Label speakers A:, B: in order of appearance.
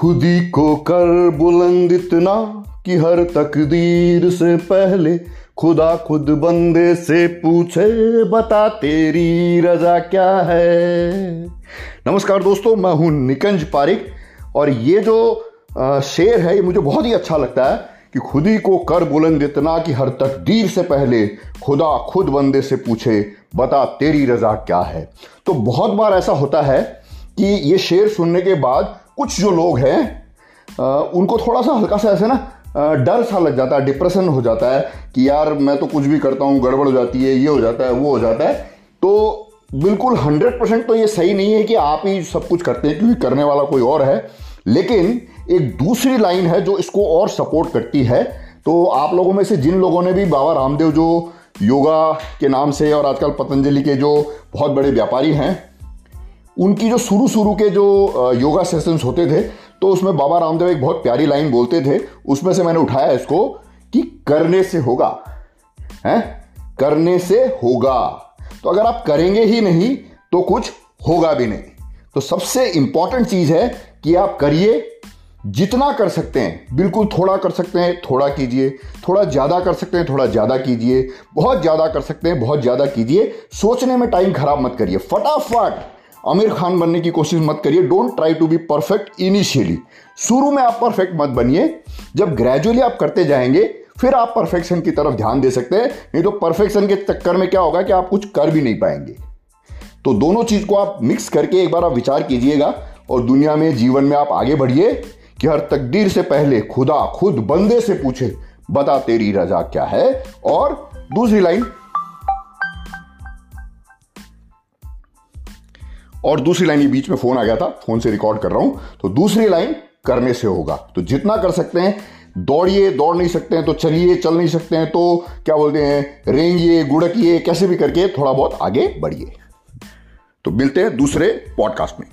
A: खुदी को कर बुलंद इतना कि हर तकदीर से पहले खुदा खुद बंदे से पूछे, बता तेरी रजा क्या है? नमस्कार दोस्तों, मैं हूँ निकंज पारिक और ये जो शेर है, ये मुझे बहुत ही अच्छा लगता है कि खुदी को कर बुलंद इतना कि हर तकदीर से पहले खुदा खुद बंदे से पूछे, बता तेरी रजा क्या है? तो बहुत बार ऐसा होता है कि ये शेर सुनने के बाद कुछ जो लोग हैं उनको थोड़ा सा हल्का सा ऐसे ना डर सा लग जाता है, डिप्रेशन हो जाता है कि यार मैं तो कुछ भी करता हूँ, गड़बड़ हो जाती है, ये हो जाता है, वो हो जाता है। तो बिल्कुल हंड्रेड परसेंट तो ये सही नहीं है कि आप ही सब कुछ करते हैं, क्योंकि करने वाला कोई और है। लेकिन एक दूसरी लाइन है जो इसको और सपोर्ट करती है। तो आप लोगों में से जिन लोगों ने भी बाबा रामदेव जो योगा के नाम से और आजकल पतंजलि के जो बहुत बड़े व्यापारी हैं उनकी जो शुरू शुरू के जो योगा सेशंस होते थे तो उसमें बाबा रामदेव एक बहुत प्यारी लाइन बोलते थे। उसमें से मैंने उठाया इसको कि करने से होगा। है? करने से होगा। तो अगर आप करेंगे ही नहीं तो कुछ होगा भी नहीं। तो सबसे इंपॉर्टेंट चीज़ है कि आप करिए, जितना कर सकते हैं। बिल्कुल थोड़ा कर सकते हैं, थोड़ा कीजिए। थोड़ा ज़्यादा कर सकते हैं, थोड़ा ज़्यादा कीजिए। बहुत ज़्यादा कर सकते हैं, बहुत ज़्यादा कीजिए। सोचने में टाइम खराब मत करिए। फटाफट आमिर खान बनने की कोशिश मत करिए। Don't try to be perfect initially शुरू में आप परफेक्ट मत बनिए। जब ग्रेजुअली आप करते जाएँगे, फिर आप परफेक्शन की तरफ़ ध्यान दे सकते हैं। नहीं तो परफेक्शन के चक्कर में क्या होगा कि आप कुछ कर भी नहीं पाएँगे। तो दोनों चीज़ को आप मिक्स करके एक बार आप विचार कीजिएगा और दुनिया में, जीवन में आप आगे बढ़िए कि हर तकदीर से पहले खुदा खुद बंदे से पूछे, बता तेरी रजा क्या है? और दूसरी लाइन और दूसरी लाइन ये बीच में फ़ोन आ गया था, फ़ोन से रिकॉर्ड कर रहा हूँ तो दूसरी लाइन करने से होगा। तो जितना कर सकते हैं, दौड़िए, दौड़ नहीं सकते हैं तो चलिए, चल नहीं सकते हैं तो क्या बोलते हैं, रेंगिए, गुड़किए, कैसे भी करके थोड़ा बहुत आगे बढ़िए। तो मिलते हैं दूसरे पॉडकास्ट में।